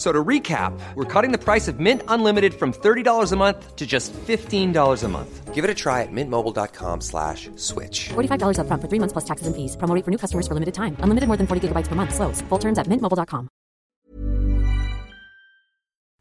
F- So to recap, we're cutting the price of Mint Unlimited from $30 a month to just $15 a month. Give it a try at mintmobile.com slash switch. $45 upfront for three months plus taxes and fees. Promo rate for new customers for limited time. Unlimited more than 40 gigabytes per month. Slows. Full terms at mintmobile.com.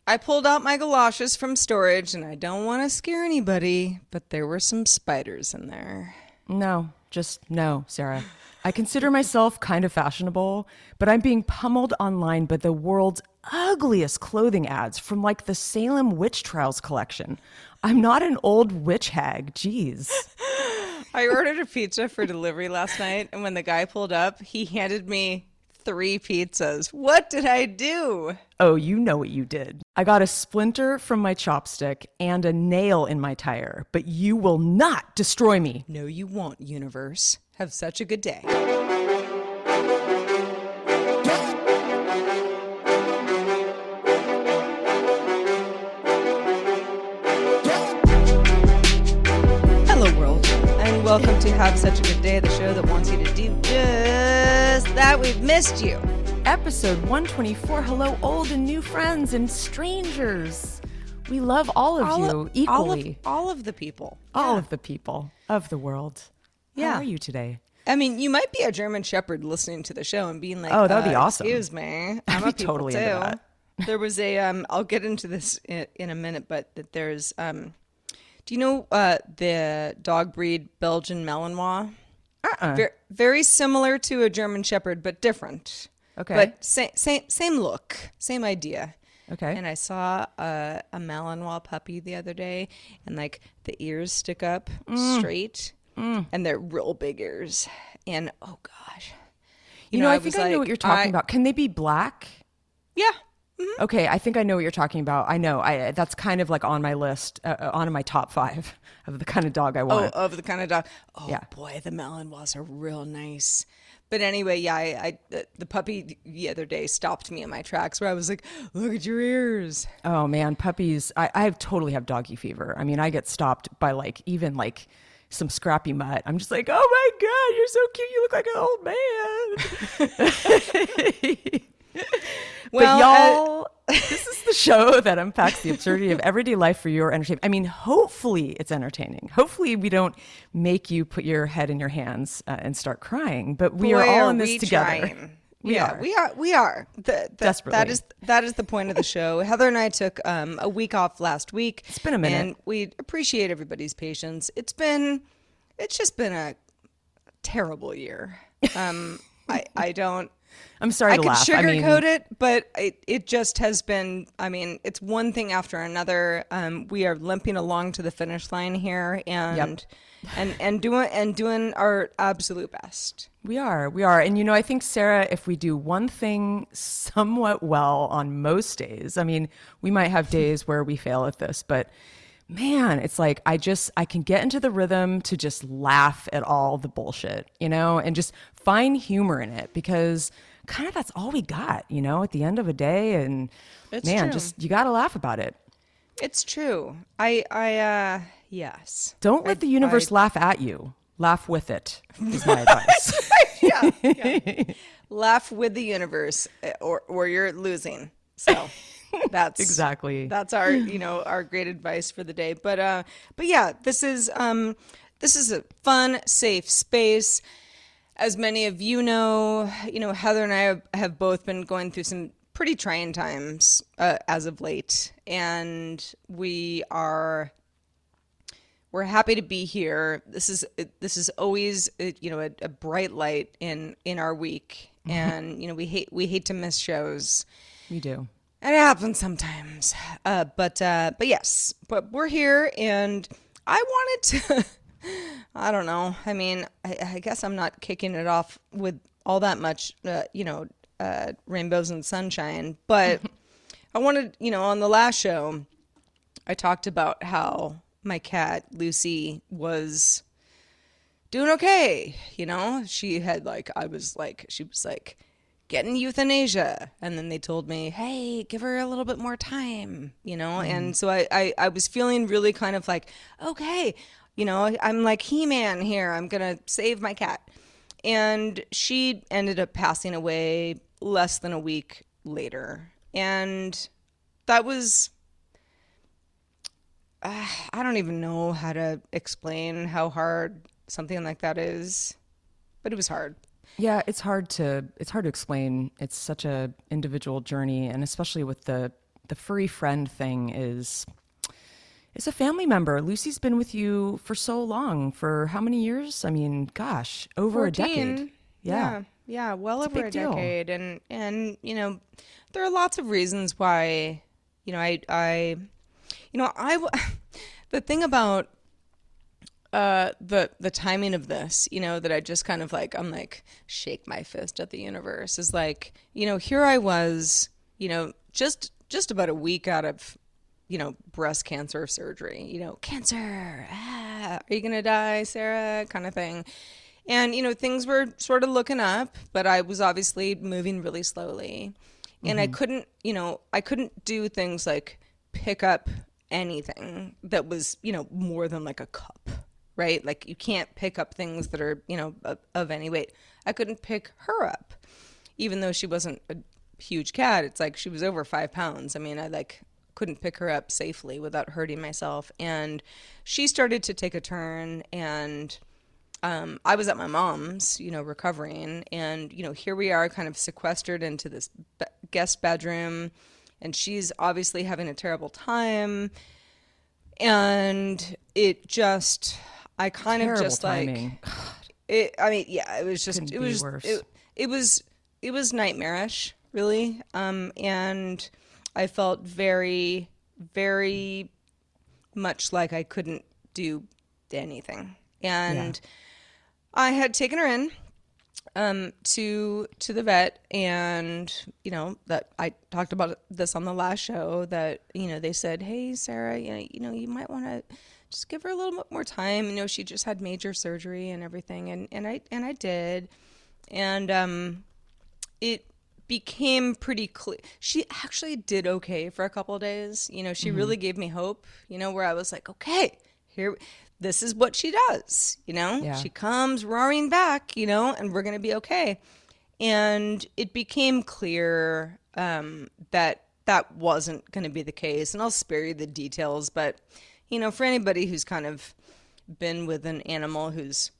I pulled out my galoshes from storage and I don't want to scare anybody, but there were some spiders in there. No, just no, Sarah. I consider myself kind of fashionable, but I'm being pummeled online by the world's ugliest clothing ads from like the Salem Witch Trials collection. I'm not an old witch hag. Jeez. I ordered a pizza for delivery last night, and when the guy pulled up, he handed me three pizzas. What did I do? Oh, you know what you did. I got a splinter from my chopstick and a nail in my tire, but you will not destroy me. No, you won't, universe. Have such a good day. Have Such a Good Day, the show that wants you to do just that. We've missed you. Episode 124. Hello, old and new friends and strangers. We love all of All you of- all of, equally. all of the people. all Yeah. of the people of the world. Yeah. How are you today? I mean, you might be a German Shepherd listening to the show and being like, Oh, that would be uh, awesome. Excuse me, I'm a totally too. into that. There was a, um, I'll get into this in, in a minute, but that there's, um, do you know uh, the dog breed Belgian Malinois? Uh-uh. Very, very similar to a German Shepherd, but different. Okay. But same, same, same look, same idea. Okay. And I saw a, a Malinois puppy the other day, and like the ears stick up Mm. straight, and they're real big ears. And oh gosh, you, know, I, was think I know what you're talking I- about. Can they be black? Yeah, Okay, I think I know what you're talking about. I know. I that's kind of like on my list, uh, uh, on my top five of the kind of dog I want. oh, of the kind of dog. Oh Yeah. boy, the Malinois are real nice. But anyway, yeah, I, I the, the puppy the other day stopped me in my tracks where I was like, "Look at your ears." Oh man, puppies! I, I totally have doggy fever. I mean, I get stopped by like even like some scrappy mutt. I'm just like, oh my god, you're so cute. You look like an old man. Well, but uh, y'all, this is the show that unpacks the absurdity of everyday life for your entertainment. I mean, hopefully it's entertaining. Hopefully we don't make you put your head in your hands uh, and start crying. But we are all in this together. trying. We yeah, are. we are. We are. The, the, Desperately. That is that is the point of the show. Heather and I took um, a week off last week. It's been a minute. and we appreciate everybody's patience. It's been, it's just been a terrible year. Um, I I don't. I'm sorry I to could laugh. I mean, sugarcoat it, but it, it just has been. I mean, it's one thing after another. Um, we are limping along to the finish line here, and and and doing and doing our absolute best. We are. We are. And you know, I think, Sarah, if we do one thing somewhat well on most days, I mean, we might have days where we fail at this, but man, it's like I just, I can get into the rhythm to just laugh at all the bullshit, you know, and just find humor in it because kind of that's all we got, you know, at the end of a day. And It's man, true. just, you got to laugh about it. It's true. I I uh yes. Don't let I- the universe I- laugh at you. Laugh with it, is my advice. yeah, yeah. Laugh with the universe eh, or or you're losing. So that's Exactly. That's our, you know, our great advice for the day. But uh but yeah, this is um this is a fun, safe space. As many of you know, you know, Heather and I have, both been going through some pretty trying times uh, as of late, and we are we're happy to be here. This is this is always uh, you know a, a bright light in in our week, and you know we hate we hate to miss shows. We do. And it happens sometimes, uh, but uh, but yes, but we're here, and I wanted to. I don't know. I mean, I, I, guess I'm not kicking it off with all that much, uh, you know, uh, rainbows and sunshine. But I wanted, you know, on the last show, I talked about how my cat Lucy was doing okay. You know, she had like I was like she was like getting euthanasia and then they told me hey give her a little bit more time you know mm. and so I, I i was feeling really kind of like okay you know i'm like he-man here i'm gonna save my cat. And she ended up passing away less than a week later. And that was uh, i don't even know how to explain how hard something like that is but it was hard. Yeah, it's hard to it's hard to explain. It's such a individual journey, and especially with the the furry friend thing is it's a family member. Lucy's been with you for so long. For how many years? I mean, gosh, over 14. a decade. Yeah. yeah. Yeah, well it's over a, a decade. And and you know, there are lots of reasons why you know, I I you know, I the thing about uh, the the timing of this, you know, that I just kind of like I'm like shake my fist at the universe is like, you know, here I was, you know, just just about a week out of, you know, breast cancer surgery, you know, cancer, ah, are you gonna die, Sarah, kind of thing. And you know, things were sort of looking up, but I was obviously moving really slowly, and mm-hmm. I couldn't, you know, I couldn't do things like pick up anything that was, you know, more than like a cup right? Like you can't pick up things that are, you know, of, of any weight. I couldn't pick her up, even though she wasn't a huge cat. It's like she was over five pounds. I mean, I like couldn't pick her up safely without hurting myself. And she started to take a turn and um, I was at my mom's, you know, recovering, and you know, here we are, kind of sequestered into this be- guest bedroom, and she's obviously having a terrible time, and it just, I kind Terrible of just timing. like it. I mean, yeah, it was just Couldn't it was it, it was it was nightmarish, really. Um, and I felt very very much like I couldn't do anything, and yeah. I had taken her in um, to to the vet, and you know that I talked about this on the last show. That you know they said, "Hey, Sarah, you know, you know, you might want to." just give her a little bit more time. You know, she just had major surgery and everything, and and I and I did, and um, it became pretty clear. She actually did okay for a couple days. You know, she mm-hmm. really gave me hope. You know, where I was like, okay, here, this is what she does. You know, yeah. she comes roaring back. You know, and we're gonna be okay. And it became clear um, that that wasn't going to be the case. And I'll spare you the details, but you know, for anybody who's kind of been with an animal who's,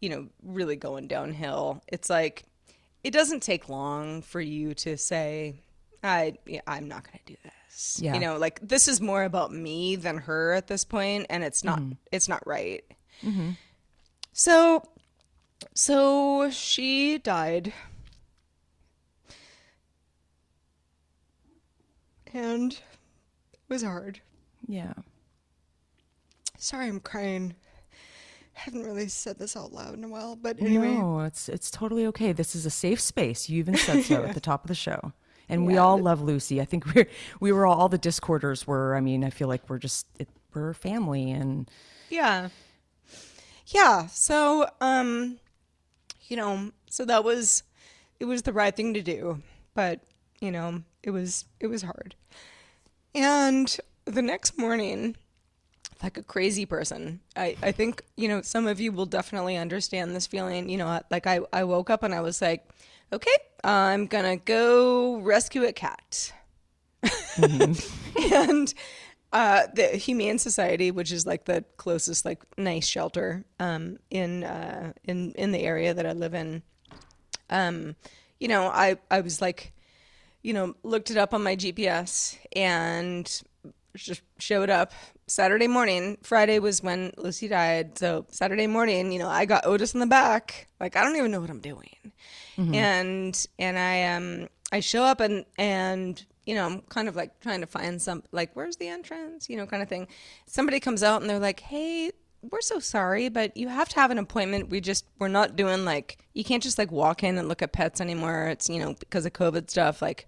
you know, really going downhill, it's like it doesn't take long for you to say, I yeah, I'm not going to do this. Yeah. You know, like this is more about me than her at this point and it's not mm-hmm. it's not right. Mm-hmm. So so she died. And it was hard. Yeah. Sorry, I'm crying. I haven't really said this out loud in a while, but anyway. No, it's it's totally okay. This is a safe space. You even said so at the top of the show. And yeah, we all love Lucy. I think we're we were all, all the discorders were. I mean, I feel like we're just it, we're family and yeah, yeah. So um, you know, so that was it was the right thing to do, but you know, it was it was hard. And the next morning, like a crazy person. I, I think, you know, some of you will definitely understand this feeling. You know, like I, I woke up and I was like, okay, I'm going to go rescue a cat. Mm-hmm. and uh, the Humane Society, which is like the closest, like nice shelter um, in, uh, in, in the area that I live in, um, you know, I I was like, you know, looked it up on my GPS and just showed up Saturday morning. Friday was when Lucy died, so Saturday morning, you know, I got Otis in the back. Like I don't even know what I'm doing, and and I um I show up and and you know I'm kind of like trying to find some like where's the entrance, you know, kind of thing. Somebody comes out and they're like, hey. We're so sorry, but you have to have an appointment. We just we're not doing like you can't just like walk in and look at pets anymore. It's you know because of COVID stuff. Like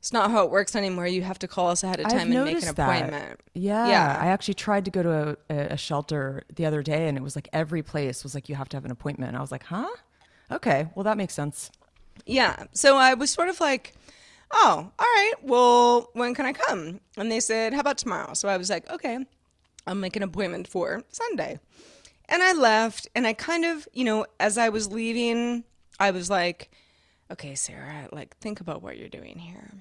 it's not how it works anymore. You have to call us ahead of I've time and make an noticed that. appointment. Yeah. Yeah. I actually tried to go to a, a shelter the other day and it was like every place was like, you have to have an appointment. And I was like, huh? Okay. Well, that makes sense. Yeah. So I was sort of like, oh, all right. Well, when can I come? And they said, how about tomorrow? So I was like, okay, I'll make an appointment for Sunday. And I left, and I kind of, you know, as I was leaving, I was like, okay, Sarah, like, think about what you're doing here.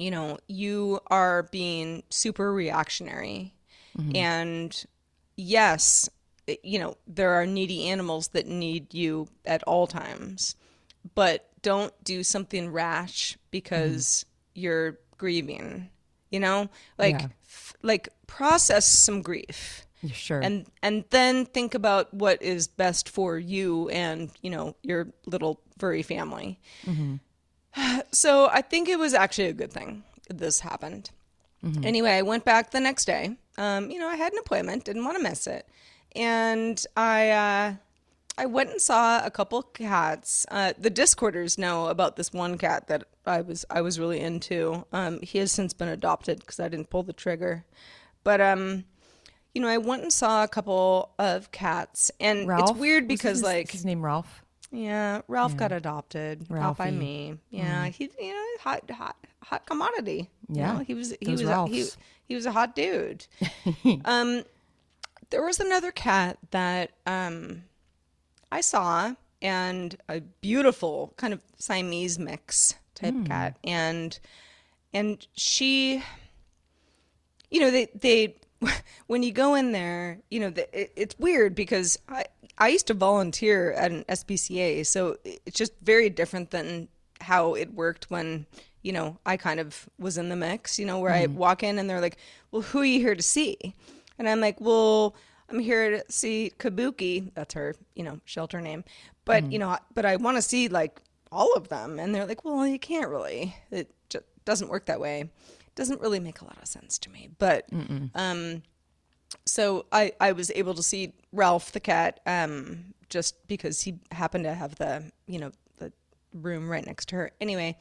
You know, you are being super reactionary. Mm-hmm. And yes, you know, there are needy animals that need you at all times, but don't do something rash because mm-hmm. you're grieving. You know, like Yeah. f- like process some grief. Sure. And and then think about what is best for you and, you know, your little furry family. Mm-hmm. So I think it was actually a good thing this happened. Anyway, I went back the next day. Um, you know, I had an appointment, didn't want to miss it, and I uh, I went and saw a couple cats. Uh, the Discorders know about this one cat that I was I was really into. Um, he has since been adopted because I didn't pull the trigger, but um, you know, I went and saw a couple of cats, and Ralph? it's weird because his, like his name Ralph. Yeah, Ralph got adopted, not by me. Yeah, he you know hot hot hot commodity. You Yeah, know, he was he those was a, he, he was a hot dude. um, there was another cat that um I saw, and a beautiful kind of Siamese mix type cat, and and she you know they they when you go in there you know the, it, it's weird because i i used to volunteer at an spca so it's just very different than how it worked when you know i kind of was in the mix you know where i mm-hmm. walk in and they're like well who are you here to see? And i'm like well i'm here to see kabuki. That's her you know shelter name. But mm-hmm. you know but i want to see like all of them. And they're like well you can't really. It just doesn't work that way doesn't really make a lot of sense to me. But um, so I I was able to see Ralph the cat um, just because he happened to have the you know the room right next to her. Anyway,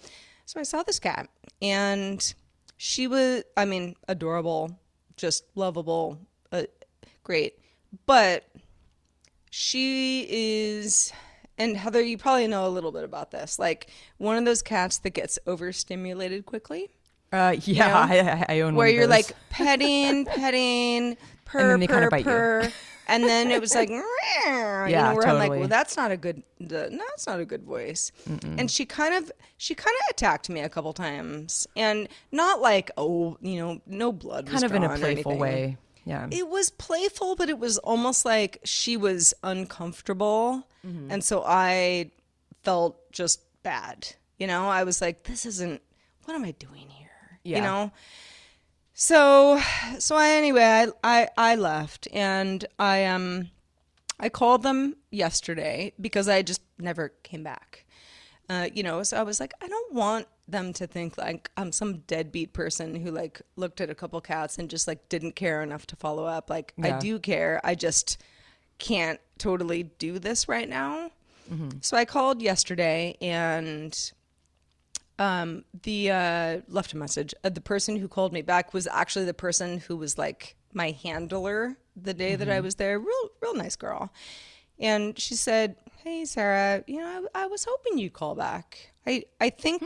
so I saw this cat and she was I mean adorable, just lovable, uh, great, but she is and Heather, you probably know a little bit about this. Like one of those cats that gets overstimulated quickly Uh, yeah, I, I own where you're those. like petting, petting, purr, then they kinda purr, bite you. purr, and then it was like, "Meow," you Yeah, know, where I'm like, well, that's not a good, the- no, that's not a good voice. And she kind of, she kind of attacked me a couple times, and not like, oh, you know, no blood, was kind of in a playful way. Yeah. It was playful, but it was almost like she was uncomfortable. Mm-hmm. And so I felt just bad. You know, I was like, this isn't, what am I doing here? You know? So, so I, anyway, I, I, I left and I, um, I called them yesterday because I just never came back. Uh, you know, so I was like, I don't want them to think like I'm some deadbeat person who like looked at a couple cats and just like didn't care enough to follow up. Like I do care. I just can't totally do this right now. So I called yesterday and um, the uh, left a message. Uh, the person who called me back was actually the person who was like my handler the day that I was there. Real, real nice girl. And she said, "Hey, Sarah, you know, I, I was hoping you'd call back. I, I think,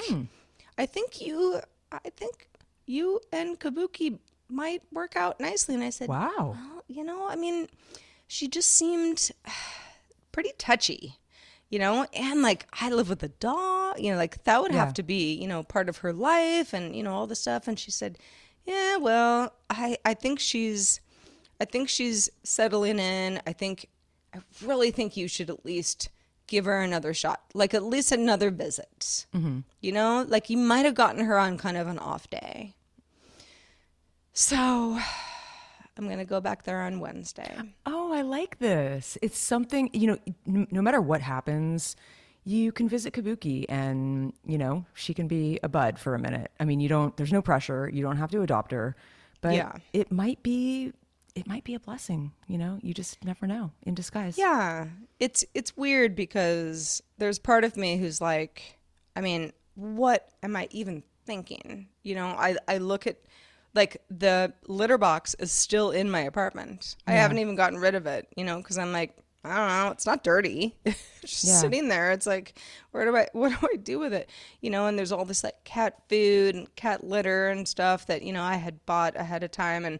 I think you, I think you and Kabuki might work out nicely." And I said, Wow. well, you know, I mean, she just seemed pretty touchy, you know, and like I live with a dog, you know, like that would Yeah. have to be, you know, part of her life and, you know, all the stuff. And she said, yeah, well, I, I think she's, I think she's settling in. I think, I really think you should at least give her another shot, like at least another visit. Mm-hmm. You know, like you might have gotten her on kind of an off day. So I'm going to go back there on Wednesday. Oh, I like this. It's something, you know, n- no matter what happens, you can visit Kabuki and, you know, she can be a bud for a minute. I mean, you don't, there's no pressure. You don't have to adopt her, but Yeah. it might be, it might be a blessing, you know, you just never know in disguise. Yeah, it's it's weird because there's part of me who's like, I mean, what am I even thinking? You know, I I look at like the litter box is still in my apartment. I haven't even gotten rid of it, you know, because I'm like, I don't know, it's not dirty. it's just Yeah. sitting there. It's like, where do I what do I do with it? You know, and there's all this like cat food and cat litter and stuff that, you know, I had bought ahead of time and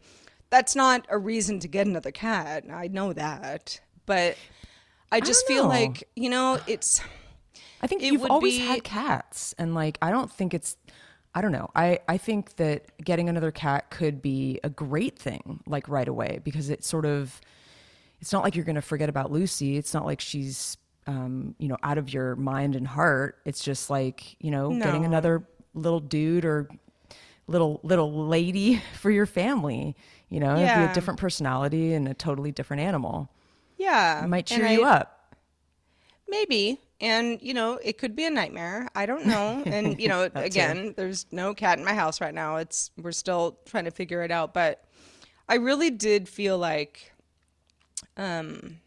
that's not a reason to get another cat. I know that. But I just don't feel know. like, you know, it's I think It you've always be- had cats, and like I don't think it's. I don't know. I I think that getting another cat could be a great thing, like right away, because it sort of. It's not like you're going to forget about Lucy. It's not like she's, um, you know, out of your mind and heart. It's just like you know, getting another little dude or little little lady for your family. You know, it'd be a different personality and a totally different animal. yeah. It might cheer you up. Maybe. And, you know, it could be a nightmare. I don't know. And, you know, again, there's no cat in my house right now. It's, we're still trying to figure it out. But I really did feel like, um,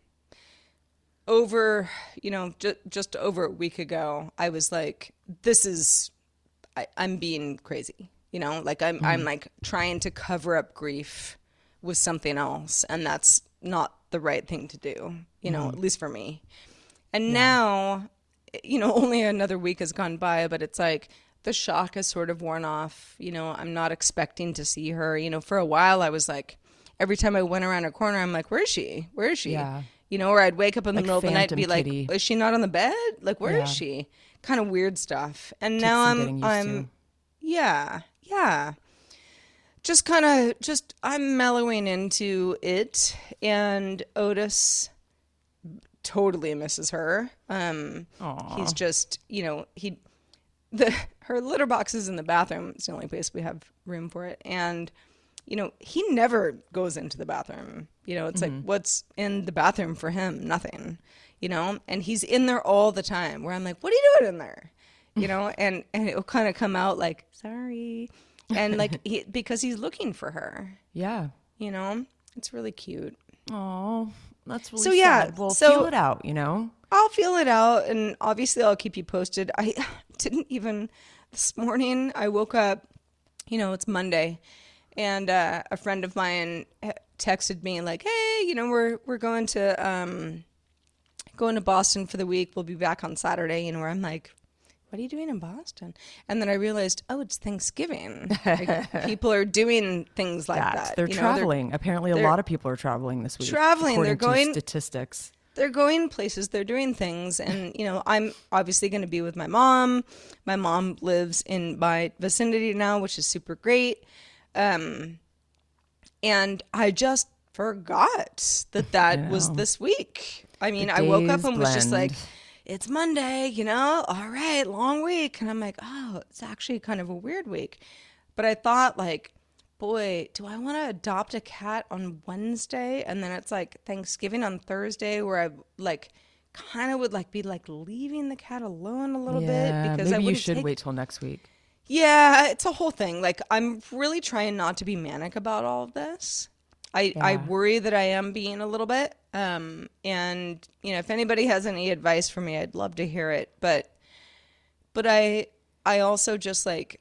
over, you know, ju- just over a week ago, I was like, this is, I, I'm being crazy. You know, like I'm, I'm mm-hmm. like trying to cover up grief with something else. And that's not the right thing to do, you know, mm-hmm. at least for me. And now, eh, you know, only another week has gone by, but it's like the shock has sort of worn off. You know, I'm not expecting to see her. You know, for a while I was like, every time I went around a corner, I'm like, where is she? Where is she? Yeah. You know, or I'd wake up in the Like middle of the night and be Phantom like, is she not on the bed? Like, where is Yeah. she? Kind of weird stuff. And now I'm, I'm, to. yeah, yeah. Just kind of, just I'm mellowing into it, and Otis totally misses her. Um, he's just, you know, he the her litter box is in the bathroom. It's the only place we have room for it, and you know, he never goes into the bathroom. You know, it's like mm-hmm. what's in the bathroom for him? Nothing. You know, and he's in there all the time. Where I'm like, what are you doing in there? You know, and and it'll kind of come out like, sorry, and like he, because he's looking for her. Yeah. You know, it's really cute. Oh, that's really So, yeah, sad. Well, so- feel it out, you know? I'll feel it out, and obviously I'll keep you posted. I didn't even this morning. I woke up. You know, it's Monday, and uh, a friend of mine texted me like, "Hey, you know, we're we're going to um, going to Boston for the week. We'll be back on Saturday." You know, where I'm like. What are you doing in Boston? And then I realized, oh, it's Thanksgiving. Like, people are doing things like That. that. They're you know, traveling. Apparently, a they're lot of people are traveling this week. traveling. They're going- statistics. they're going places they're doing things and you know i'm obviously going to be with my mom my mom lives in my vicinity now which is super great um and i just forgot that that was this week. I mean i woke up and was just like it's monday you know? All right long week. And i'm like oh it's actually kind of a weird week. But i thought like boy, do I want to adopt a cat on Wednesday and then it's like Thanksgiving on Thursday where I like kind of would like be like leaving the cat alone a little yeah, bit because I maybe you should take- wait till next week. Yeah, it's a whole thing. Like I'm really trying not to be manic about all of this. I I worry that I am being a little bit. Um and you know, if anybody has any advice for me, I'd love to hear it, but but I I also just like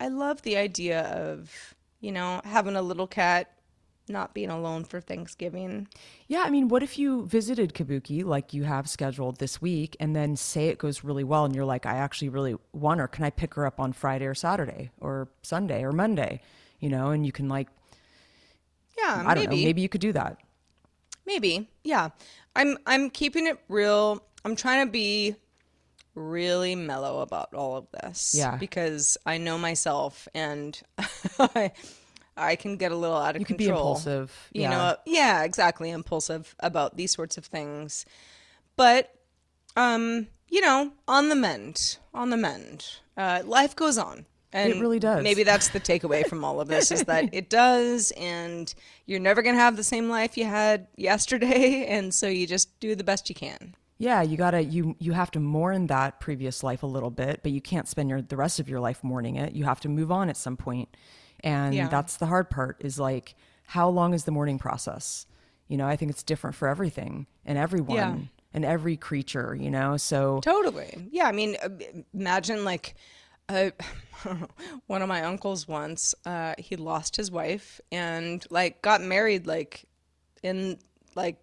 I love the idea of, you know, having a little cat not being alone for Thanksgiving. Yeah, I mean, what if you visited Kabuki like you have scheduled this week and then say it goes really well and you're like, I actually really want her. Can I pick her up on Friday or Saturday or Sunday or Monday? You know, and you can like, Yeah, I don't know, maybe you could do that. Maybe. Yeah. I'm I'm keeping it real. I'm trying to be really mellow about all of this. Yeah. Because I know myself and I can get a little out of You could be control. impulsive, You yeah. know, yeah, exactly, impulsive about these sorts of things. But Um, you know, on the mend, on the mend. Uh, life goes on. And It really does. Maybe that's the takeaway from all of this is that it does, and you're never going to have the same life you had yesterday. And so you just do the best you can. Yeah, you gotta you you have to mourn that previous life a little bit, but you can't spend your the rest of your life mourning it. You have to move on at some point, and Yeah. that's the hard part. Is like how long is the mourning process? You know, I think it's different for everything and everyone Yeah. and every creature. You know, so Totally. Yeah. I mean, uh, imagine like uh, one of my uncles once, uh, he lost his wife and like got married like in like,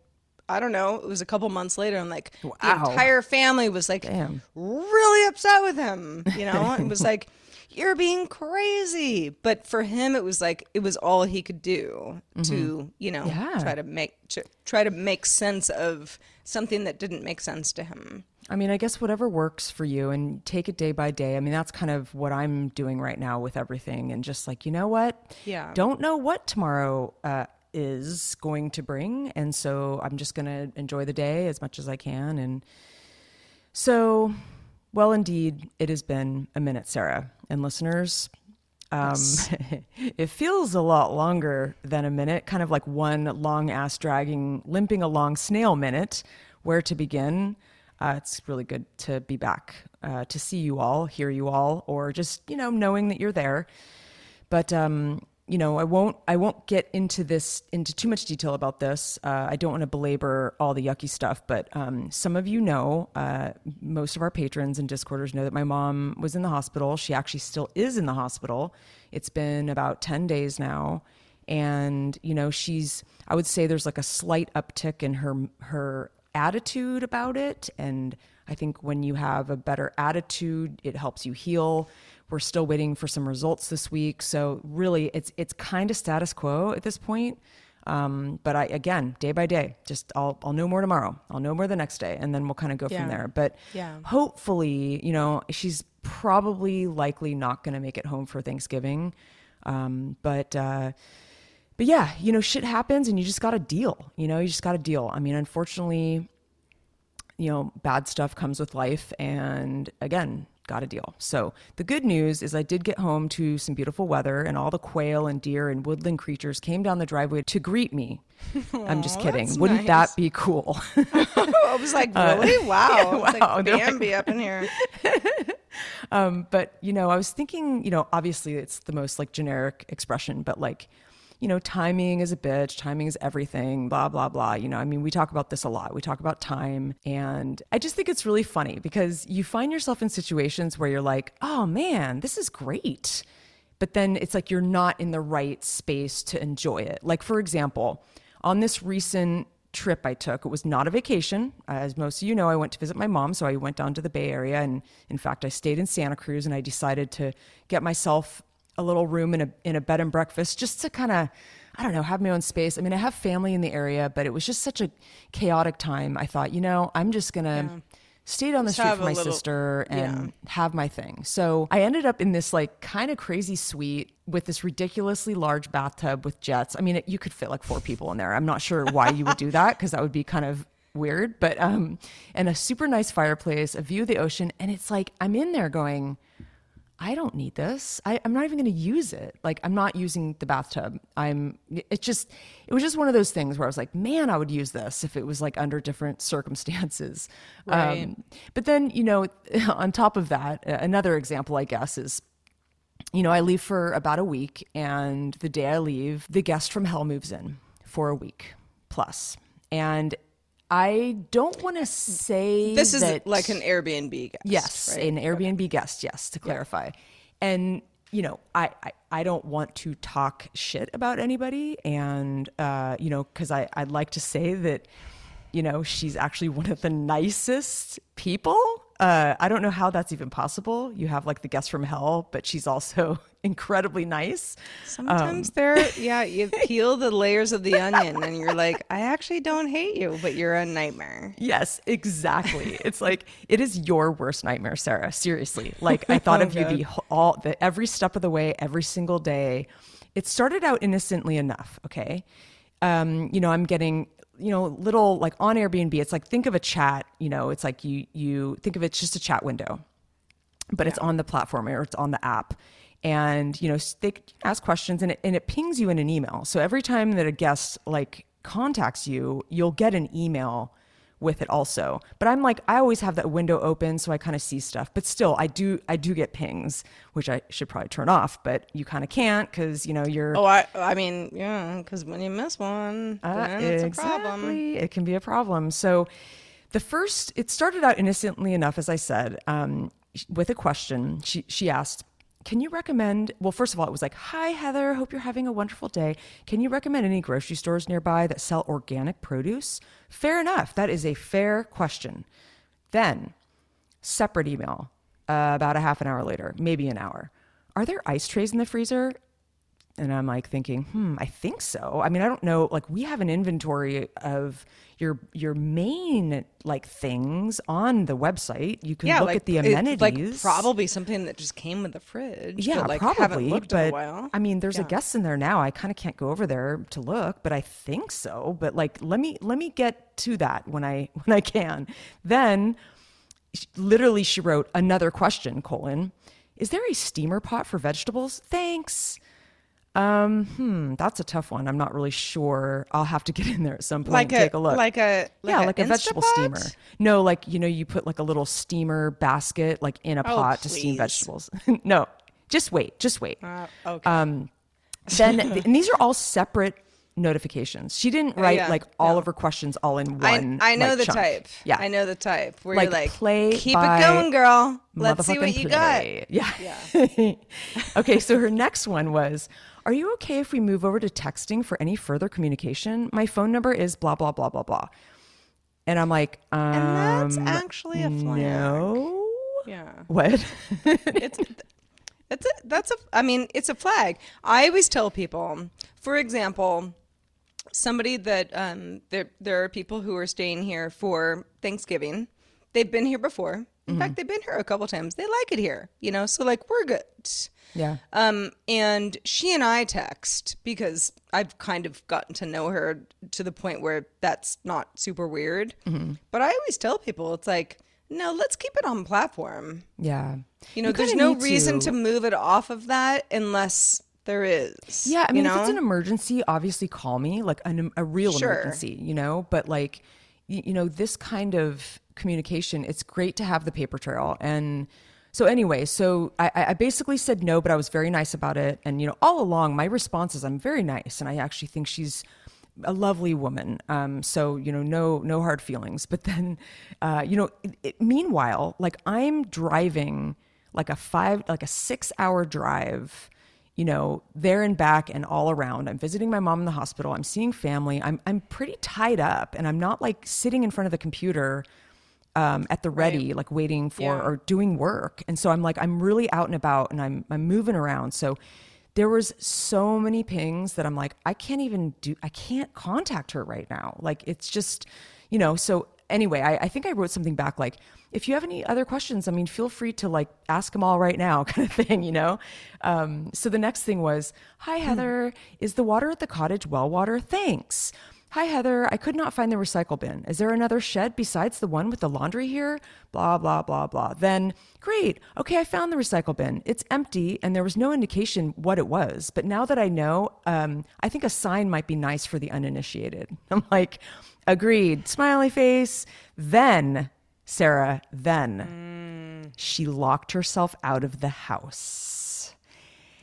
I don't know, it was a couple months later and like the entire family was like Damn. really upset with him. You know, it was like, you're being crazy. But for him, it was like, it was all he could do to, you know, Yeah. try to make, to, try to make sense of something that didn't make sense to him. I mean, I guess whatever works for you and take it day by day. I mean, that's kind of what I'm doing right now with everything. And just like, you know what? Yeah. Don't know what tomorrow uh, is going to bring. And so I'm just going to enjoy the day as much as I can. And so, well, indeed, it has been a minute, Sarah. And listeners, um, it feels a lot longer than a minute, kind of like one long ass dragging, limping along snail minute. Where to begin? Uh, it's really good to be back, uh, to see you all, hear you all, or just you know knowing that you're there. But um, you know, I won't I won't get into this into too much detail about this. Uh, I don't want to belabor all the yucky stuff, but um, some of you know, uh, most of our patrons and Discorders know that my mom was in the hospital. She actually still is in the hospital. It's been about ten days now, and you know, she's I would say there's like a slight uptick in her her attitude about it, and I think when you have a better attitude, it helps you heal. We're still waiting for some results this week, so really, it's it's kind of status quo at this point. Um, but I again, day by day, just I'll I'll know more tomorrow. I'll know more the next day, and then we'll kind of go Yeah. from there. But Yeah. hopefully, you know, she's probably likely not going to make it home for Thanksgiving. Um, but uh, but yeah, you know, shit happens, and you just got to deal. You know, you just got to deal. I mean, unfortunately, you know, bad stuff comes with life. And again, got a deal. So the good news is I did get home to some beautiful weather and all the quail and deer and woodland creatures came down the driveway to greet me. I'm just kidding. Wouldn't nice. that be cool? I was like, really? wow. It's wow, like they're like- up in here. um, but you know, I was thinking, you know, obviously it's the most like generic expression, but like, you know, timing is a bitch, timing is everything, blah, blah, blah. You know, I mean, we talk about this a lot. We talk about time. And I just think it's really funny because you find yourself in situations where you're like, oh man, this is great. But then it's like you're not in the right space to enjoy it. Like, for example, on this recent trip I took, it was not a vacation. As most of you know, I went to visit my mom. So I went down to the Bay Area. And in fact, I stayed in Santa Cruz and I decided to get myself a little room in a, in a bed and breakfast just to kind of, I don't know, have my own space. I mean, I have family in the area, but it was just such a chaotic time. I thought, you know, I'm just going to stay down the Just street a my little- sister and yeah. have my thing. So I ended up in this like kind of crazy suite with this ridiculously large bathtub with jets. I mean, it, you could fit like four people in there. I'm not sure why you would do that because that would be kind of weird, but um, and a super nice fireplace, a view of the ocean, and it's like I'm in there going. I don't need this. I, I'm not even going to use it. Like I'm not using the bathtub. I'm. It's just. It was just one of those things where I was like, man, I would use this if it was like under different circumstances. Right. Um, but then you know, on top of that, another example, I guess, is you know, I leave for about a week, and the day I leave, the guest from hell moves in for a week plus. And I don't want to say This is that- like an Airbnb guest. Yes, right? an Airbnb guest. Yes, to clarify. And you know, I, I I don't want to talk shit about anybody, and uh, you know, because I I'd like to say that, you know, she's actually one of the nicest people. Uh, I don't know how that's even possible. You have like the guest from hell, but she's also incredibly nice. Sometimes they're, yeah, you peel the layers of the onion and you're like, I actually don't hate you, but you're a nightmare. Yes, exactly. it's like it is your worst nightmare, Sarah. Seriously. Like I thought of you the all the every step of the way, every single day. It started out innocently enough, okay? Um, you know, I'm getting you know, little like on Airbnb, it's like think of a chat, you know, it's like you you think of it just a chat window, but it's on the platform or it's on the app. And you know, they ask questions and it, and it pings you in an email. So every time that a guest like contacts you, you'll get an email with it also. But I'm like, I always have that window open so I kind of see stuff. But still, I do I do get pings, which I should probably turn off, but you kind of can't because you know you're Oh, I, I mean, yeah, because when you miss one, uh, then it's a problem. It can be a problem. So, the first, it started out innocently enough, as I said, um, with a question. She she asked, "Can you recommend?" Well, first of all, it was like, "Hi Heather, hope you're having a wonderful day. Can you recommend any grocery stores nearby that sell organic produce?" Fair enough. That is a fair question. Then, separate email uh, about a half an hour later, maybe an hour. Are there ice trays in the freezer? And I'm like thinking, hmm, I think so. I mean, I don't know. Like we have an inventory of your your main like things on the website. You can Yeah, look like at the it's, amenities. like probably something that just came with the fridge. yeah, but, like probably. haven't but in a while. I mean, there's a guest in there now. I kind of can't go over there to look, but I think so. But like, let me let me get to that when I when I can. Then, literally, she wrote another question: colon, Is there a steamer pot for vegetables? Thanks. Um, hmm, that's a tough one. I'm not really sure. I'll have to get in there at some point like and a take a look. like a yeah, like a vegetable steamer. No, like you know, you put like a little steamer basket like in a Oh, pot to steam vegetables. no, just wait, just wait. Uh, okay. Um, then and these are all separate notifications. She didn't write yeah, like all no. of her questions all in one. I know like, the chunk. type. Yeah, I know the type where Like, you're like, play keep it going, girl. Let's see what you play. got. Yeah. okay, so her next one was Are you okay if we move over to texting for any further communication? My phone number is blah, blah, blah, blah, blah. And I'm like, um, And that's actually a flag. no. Yeah. What? it's it's a, that's a I mean it's a flag. I always tell people, for example, somebody that um there there are people who are staying here for Thanksgiving. They've been here before. In fact, they've been here a couple times. They like it here, you know. So like we're good. yeah. Um, and she and I text because I've kind of gotten to know her to the point where that's not super weird. But I always tell people it's like, no, let's keep it on platform. Yeah. You know, there's no reason to move it off of that unless there is. Yeah, I mean, you if it's an emergency, obviously call me, like an, a real Sure. emergency, you know. But like, you, you know, this kind of communication, it's great to have the paper trail. And so, anyway, so I, I basically said no, but I was very nice about it. And you know, all along, my response is I'm very nice, and I actually think she's a lovely woman. Um, so you know, no no hard feelings. But then, uh, you know, it, it, meanwhile, like I'm driving like a five, like a six hour drive you know, there and back and all around. I'm visiting my mom in the hospital. I'm seeing family. I'm I'm pretty tied up, and I'm not like sitting in front of the computer um, at the ready, like waiting for Yeah. or doing work. And so I'm like, I'm really out and about, and I'm I'm moving around. So there was so many pings that I'm like, I can't even do. I can't contact her right now. Like it's just, you know. So anyway, I, I think I wrote something back like, if you have any other questions, I mean, feel free to like ask them all right now, kind of thing, you know? Um, so the next thing was, Hi, Heather, is the water at the cottage well water? Thanks. Hi, Heather, I could not find the recycle bin. Is there another shed besides the one with the laundry here? Blah, blah, blah, blah. Then, great. Okay, I found the recycle bin. It's empty and there was no indication what it was. But now that I know, um, I think a sign might be nice for the uninitiated. I'm like, agreed. Smiley face. Then, Sarah, then she locked herself out of the house.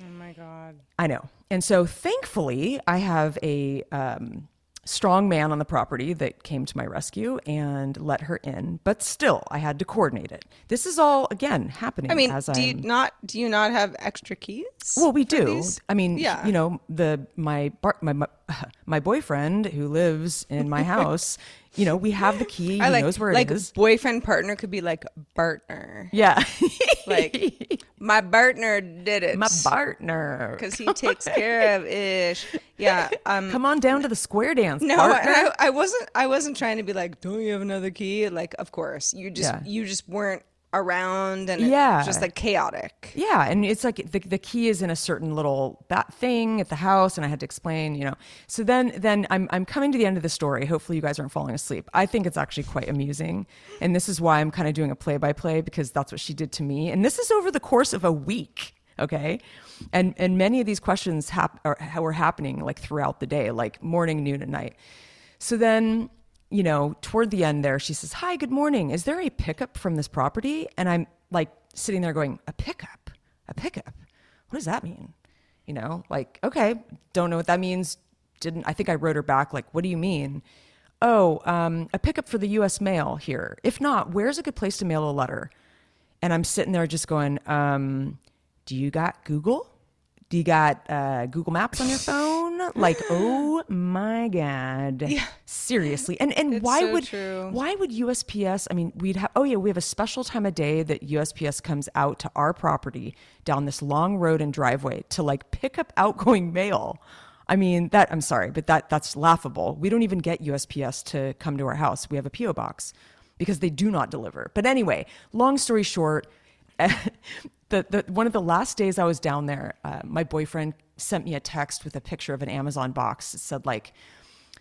Oh my god. I know. And so thankfully, I have a um, strong man on the property that came to my rescue and let her in. But still, I had to coordinate it. This is all, again, happening I mean, as do I'm- not do you not have extra keys? well, we do. these? I mean, yeah. you know, the my bar, my, my my boyfriend who lives in my house, you know, we have the key. I he like knows where like it is. boyfriend partner could be like partner. Yeah, Like my partner did it. my partner. because he takes care of ish. Yeah. Um. Come on down to the square dance, No. I, I wasn't. I wasn't trying to be like, "Don't you have another key?" Like, of course, you just Yeah. you just weren't around and Yeah. it's just like chaotic. Yeah, and it's like the the key is in a certain little that thing at the house, and I had to explain, you know. So then then I'm I'm coming to the end of the story. Hopefully, you guys aren't falling asleep. I think it's actually quite amusing, and this is why I'm kind of doing a play by play because that's what she did to me, and this is over the course of a week. Okay, and and many of these questions hap- are, were happening like throughout the day, like morning, noon, and night. So then, you know, toward the end there, she says, Hi, good morning. Is there a pickup from this property? And I'm like sitting there going, A pickup? A pickup? What does that mean? You know, like, okay, don't know what that means. Didn't, I think I wrote her back, like, What do you mean? Oh, um, a pickup for the US mail here. If not, where's a good place to mail a letter? And I'm sitting there just going, um, Do you got Google? Do you got uh, Google Maps on your phone? Like, oh my god, seriously. And and why so would true. why would USPS? I mean, we'd have. Oh yeah, we have a special time of day that USPS comes out to our property down this long road and driveway to like pick up outgoing mail. I mean, that I'm sorry, but that that's laughable. We don't even get USPS to come to our house. We have a PO box because they do not deliver. But anyway, long story short, the, the one of the last days I was down there, uh, my boyfriend sent me a text with a picture of an Amazon box. It said like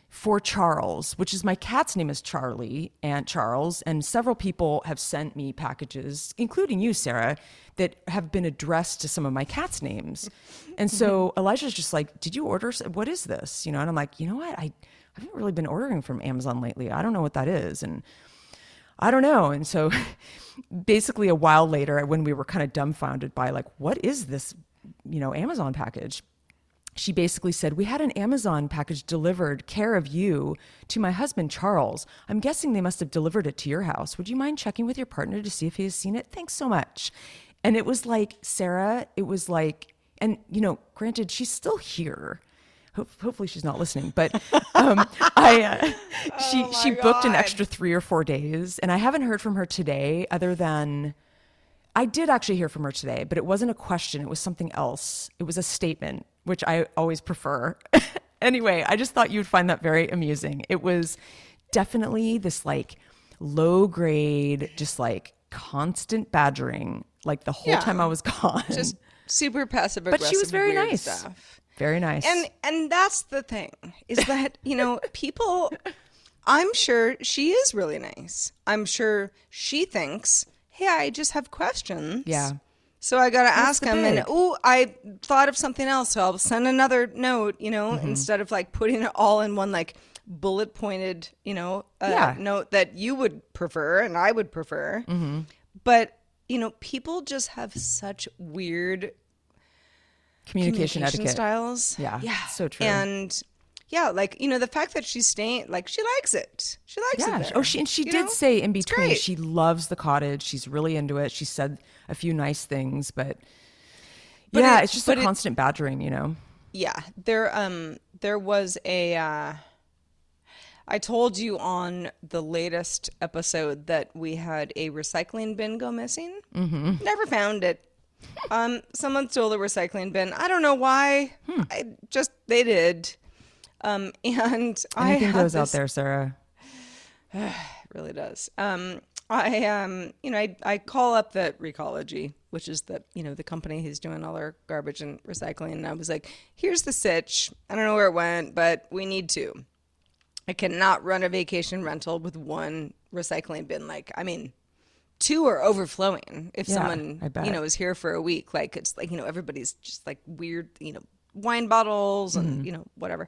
for Charles, which is my cat's name is Charlie and Charles, and several people have sent me packages, including you, Sarah, that have been addressed to some of my cat's names. And so Elijah's just like, "Did you order? What is this?" You know, and I'm like, "You know what? I, I haven't really been ordering from Amazon lately. I don't know what that is." And I don't know. And so basically a while later when we were kind of dumbfounded by like what is this, you know, Amazon package? She basically said, "We had an Amazon package delivered care of you to my husband Charles. I'm guessing they must have delivered it to your house. Would you mind checking with your partner to see if he has seen it? Thanks so much." And it was like, "Sarah, it was like and you know, granted she's still here hopefully she's not listening, but um, I uh, she she booked an extra three or four days, and I haven't heard from her today. Other than I did actually hear from her today, but it wasn't a question; it was something else. It was a statement, which I always prefer. anyway, I just thought you'd find that very amusing. It was definitely this like low grade, just like constant badgering, like the whole Yeah. time I was gone. Just super passive aggressive but she was very nice. Stuff. Very nice. And and that's the thing is that you know people. I'm sure she is really nice. I'm sure she thinks, "Hey, I just have questions." Yeah. So I got to ask him, and oh, I thought of something else, so I'll send another note. You know, Mm-hmm. instead of like putting it all in one like bullet pointed, you know, uh, Yeah. note that you would prefer and I would prefer. Mm-hmm. But you know, people just have such weird communication, etiquette. styles. Yeah, yeah, so true. And yeah, like you know, the fact that she's staying, like she likes it. She likes Yeah. it. There, Oh, she and she you did know? say in between she loves the cottage. She's really into it. She said a few nice things, but, But yeah, it- it's just a it- constant badgering, you know. yeah there um there was a uh i told you on the latest episode that we had a recycling bin go missing mm-hmm. never found it um someone stole the recycling bin i don't know why Hmm. i just they did um and i Anything had goes out there, Sarah. it really does. Um, I um, you know, I I call up the Recology, which is the you know the company who's doing all our garbage and recycling, and I was like, "Here's the sitch. I don't know where it went, but we need to. I cannot run a vacation rental with one recycling bin. Like, I mean." Two are overflowing. If Yeah, someone you know is here for a week, like it's like you know everybody's just like weird, you know, wine bottles and Mm-hmm. you know whatever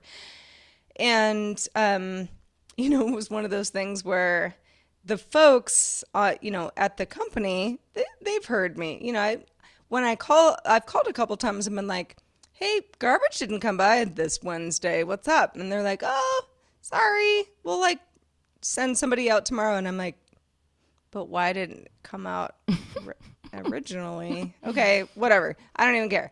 and um, you know, it was one of those things where the folks, uh, you know, at the company, they, they've heard me. You know, I when I call, I've called a couple times and been like, "Hey, garbage didn't come by this Wednesday. What's up?" And they're like, "Oh, sorry. We'll like send somebody out tomorrow." And I'm like, "But why didn't it come out originally?" okay, whatever. I don't even care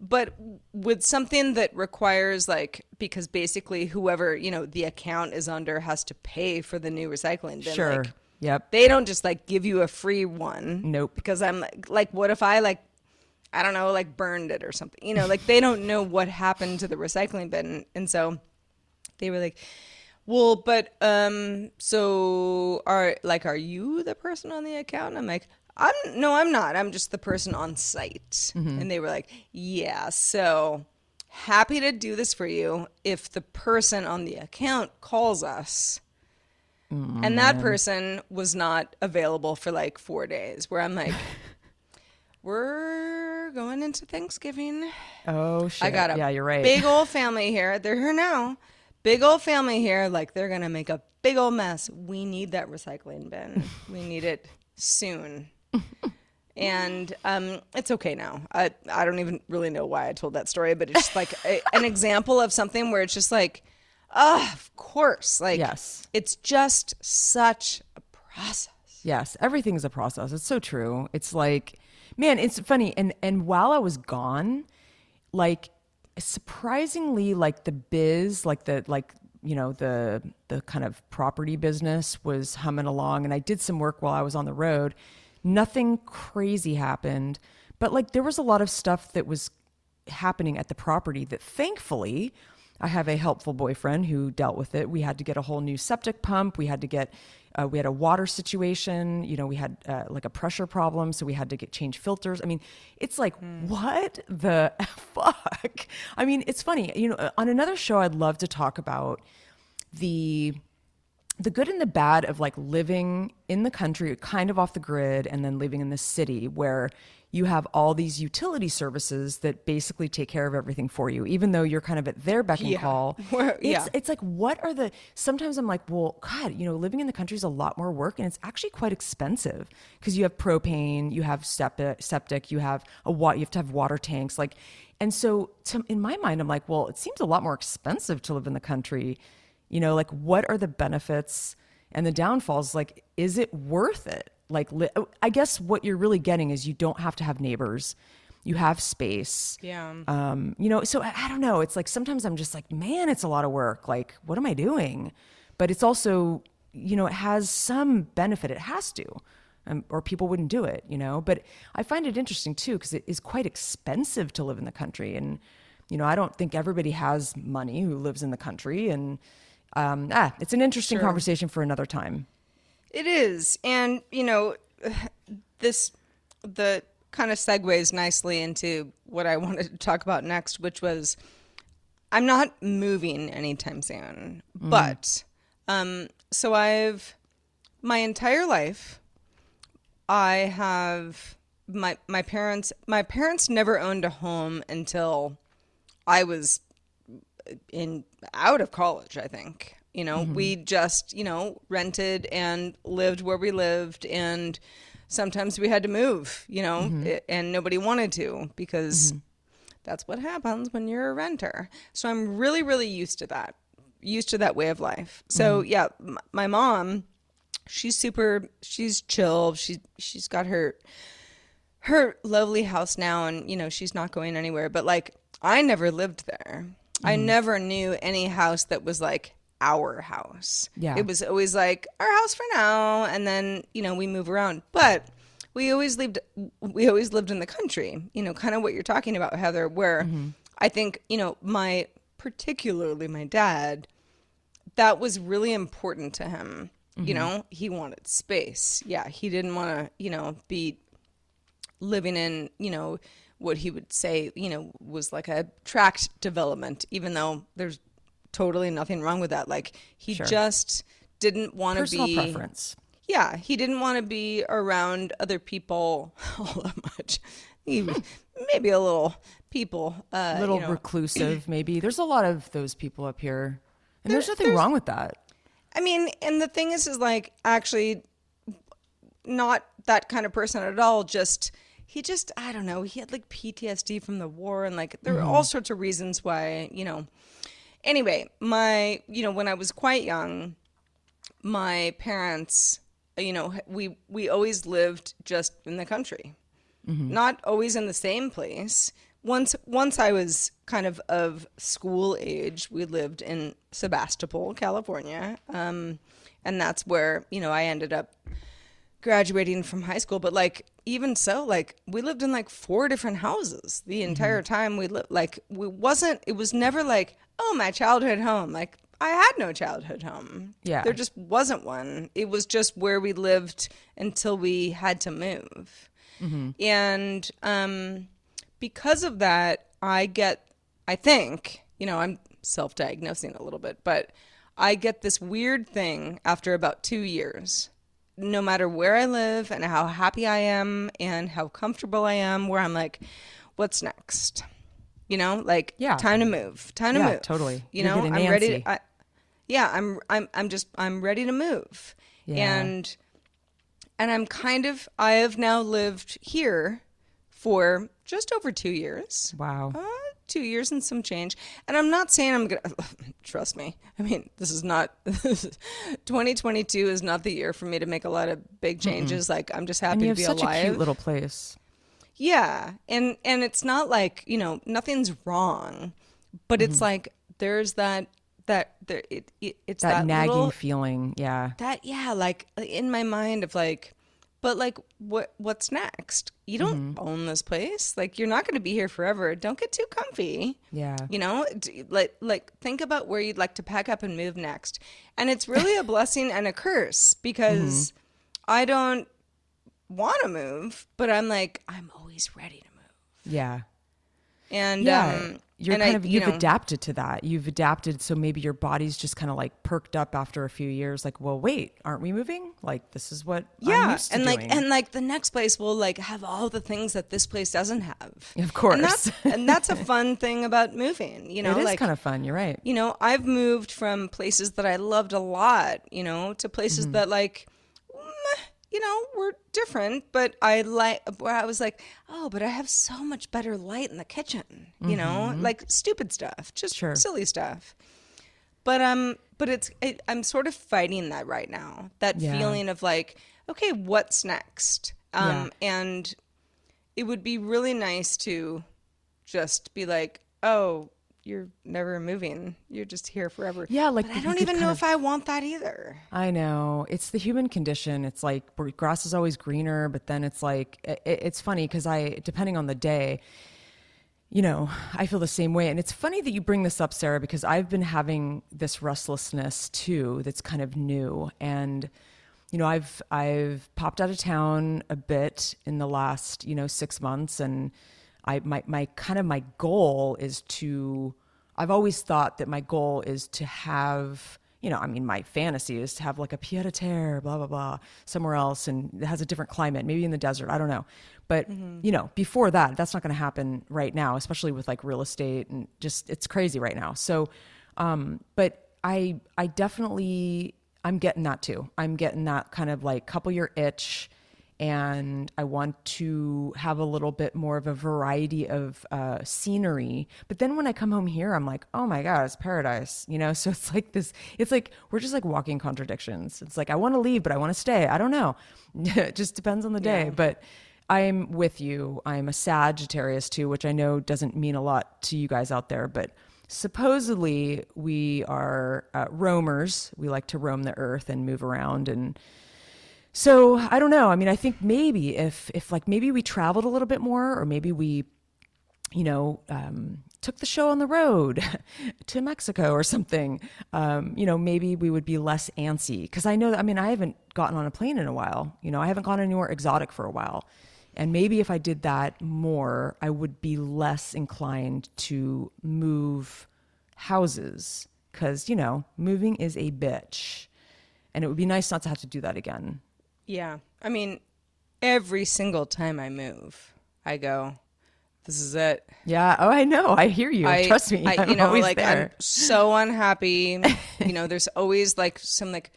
but with something that requires like because basically whoever you know the account is under has to pay for the new recycling bin Sure. like, yep. they don't just like give you a free one Nope. because i'm like, like what if i like i don't know like burned it or something you know like they don't know what happened to the recycling bin and so they were like well but um so are like are you the person on the account and i'm like I'm no, I'm not. I'm just the person on site. And they were like, yeah, so happy to do this for you if the person on the account calls us. and that person was not available for like four days. Where I'm like, we're going into Thanksgiving. Oh shit. I got a yeah, you're right. big old family here. They're here now. Big old family here. Like they're gonna make a big old mess. We need that recycling bin. we need it soon. and um, it's okay now. I I don't even really know why I told that story, but it's just like a, an example of something where it's just like, ah, of course. Like Yes. it's just such a process. Yes, everything's a process. It's so true. It's like, man, it's funny. And and while I was gone, like surprisingly, like the biz, like the like you know the the kind of property business was humming along. And I did some work while I was on the road. Nothing crazy happened, but like there was a lot of stuff that was happening at the property that thankfully I have a helpful boyfriend who dealt with it. We had to get a whole new septic pump. We had to get, uh, we had a water situation. You know, we had uh, like a pressure problem, so we had to get change filters. I mean, it's like what the fuck. I mean, it's funny. You know, on another show, I'd love to talk about the the good and the bad of like living in the country, kind of off the grid, and then living in the city where you have all these utility services that basically take care of everything for you, even though you're kind of at their beck and Yeah. call. It's, yeah. it's like, what are the, sometimes I'm like, well, God, you know, living in the country is a lot more work and it's actually quite expensive because you have propane, you have septic, septic, you have a water, you have to have water tanks. Like, and so to, in my mind, I'm like, well, it seems a lot more expensive to live in the country you know like what are the benefits and the downfalls like is it worth it like li- i guess what you're really getting is you don't have to have neighbors. You have space. Yeah. um you know so I, I don't know. It's like sometimes i'm just like man it's a lot of work. Like what am i doing? But it's also you know it has some benefit. It has to um, or people wouldn't do it you know? But i find it interesting too because it is quite expensive to live in the country. And you know i don't think everybody has money who lives in the country. And um, ah, it's an interesting conversation for another time It is. And, you know, this, the kind of segues nicely into what I wanted to talk about next, which was I'm not moving anytime soon. But, um, so I've, my entire life, I have, my, my parents, my parents never owned a home until I was in out of college i think you know mm-hmm. we just you know rented and lived where we lived and sometimes we had to move you know mm-hmm. i- and nobody wanted to because mm-hmm. that's what happens when you're a renter. So i'm really really used to that used to that way of life. So yeah m- my mom she's super she's chill. She she's got her her lovely house now and you know she's not going anywhere but like i never lived there. I never knew any house that was like our house. Yeah. it was always like our house for now and then you know we move around. But we always lived we always lived in the country you know kind of what you're talking about heather where mm-hmm. i think you know my particularly my dad that was really important to him. You mm-hmm. know he wanted space. Yeah he didn't want to you know be living in you know what he would say you know was like a tract development even though there's totally nothing wrong with that like he just didn't want to be. preference yeah he didn't want to be around other people all that much he, maybe a little people uh a little you know. reclusive maybe there's a lot of those people up here and there's nothing wrong with that I mean, and the thing is, is like actually not that kind of person at all. Just he just I don't know. He had like PTSD from the war, and like there were all sorts of reasons why you know. Anyway, my you know when I was quite young, my parents, you know, we we always lived just in the country, not always in the same place. Once once I was kind of of school age, we lived in Sebastopol, California, um, and that's where you know I ended up graduating from high school. But like even so, like we lived in like four different houses the entire time we lived. Like we wasn't. It was never like oh my childhood home. Like I had no childhood home. Yeah. There just wasn't one. It was just where we lived until we had to move. And um, because of that, I get, I think, you know, I'm self diagnosing a little bit, but I get this weird thing after about two years. No matter where I live and how happy I am and how comfortable I am, where I'm like, what's next? You know, like, Yeah. time to move, time to Yeah, move. totally. You You're know, I'm ready. To, I, yeah, I'm, I'm, I'm just, I'm ready to move. Yeah. And, and I'm kind of, I have now lived here for just over two years. Wow. Uh, two years and some change. And I'm not saying I'm going to, trust me. I mean, this is not, 2022 is not the year for me to make a lot of big changes. Like, I'm just And happy you to have be such alive. a cute little place. Yeah, and and it's not like you know nothing's wrong, but it's mm-hmm. like there's that that there it, it it's That, that, nagging little, feeling. Yeah. that yeah like uh, in my mind of like, but like what what's next? You don't mm-hmm. own this place. Like you're not going to be here forever. Don't get too comfy. Yeah. You know, like like think about where you'd like to pack up and move next. And it's really a blessing and a curse because mm-hmm. I don't want to move, but I'm like I'm always ready to move. Yeah. And Yeah. um, You're and kind I, of you you've know, adapted to that. You've adapted so maybe your body's just kind of like perked up after a few years like, well, wait, aren't we moving? Like this is what I'm yeah, used to and like and like the next place will like have all the things that this place doesn't have. Of course. and that's, and that's a fun thing about moving. You know, it is like kind of fun, you're right. you know, I've moved from places that I loved a lot, you know, to places Mm-hmm. that like, you know, we're different, but I like where I was like, oh, but I have so much better light in the kitchen, you know, like stupid stuff, just Mm-hmm. Sure. silly stuff. But um, but it's it, I'm sort of fighting that right now. That Yeah. feeling of like, okay, what's next? Um, and it would be really nice to just be like, oh, you're never moving. You're just here forever. Yeah, like I don't even know of- if I want that either. I know it's the human condition. It's like grass is always greener, but then it's like it, it's funny because I, depending on the day, you know, I feel the same way. And it's funny that you bring this up, Sarah, because I've been having this restlessness too. That's kind of new, and you know, I've I've popped out of town a bit in the last you know six months, and I my my kind of my goal is to. I've always thought that my goal is to have you know, I mean, my fantasy is to have like a pied a terre, blah, blah, blah, somewhere else and it has a different climate, maybe in the desert. I don't know. But, you know, before that, that's not going to happen right now, especially with like real estate and just, it's crazy right now. So, um, but I, I definitely, I'm getting that too. I'm getting that kind of like couple year itch and I want to have a little bit more of a variety of uh, scenery. But then when I come home here, I'm like, oh my god, it's paradise, you know. So it's like this. It's like we're just like walking contradictions. It's like I want to leave, but I want to stay. I don't know. it just depends on the day. But I'm with you. I'm a Sagittarius too, which I know doesn't mean a lot to you guys out there, but supposedly we are uh, roamers. We like to roam the earth and move around and so I don't know. I mean, I think maybe if if like maybe we traveled a little bit more, or maybe we, you know, um, took the show on the road to Mexico or something. Um, you know, maybe we would be less antsy because I know. I mean, I haven't gotten on a plane in a while. You know, I haven't gone anywhere exotic for a while, and maybe if I did that more, I would be less inclined to move houses because you know, moving is a bitch, and it would be nice not to have to do that again. Yeah. I mean, every single time I move, I go, this is it. Yeah. Oh, I know. I hear you. I, Trust me. I, I'm you know, always like there. I'm so unhappy. you know, there's always like some like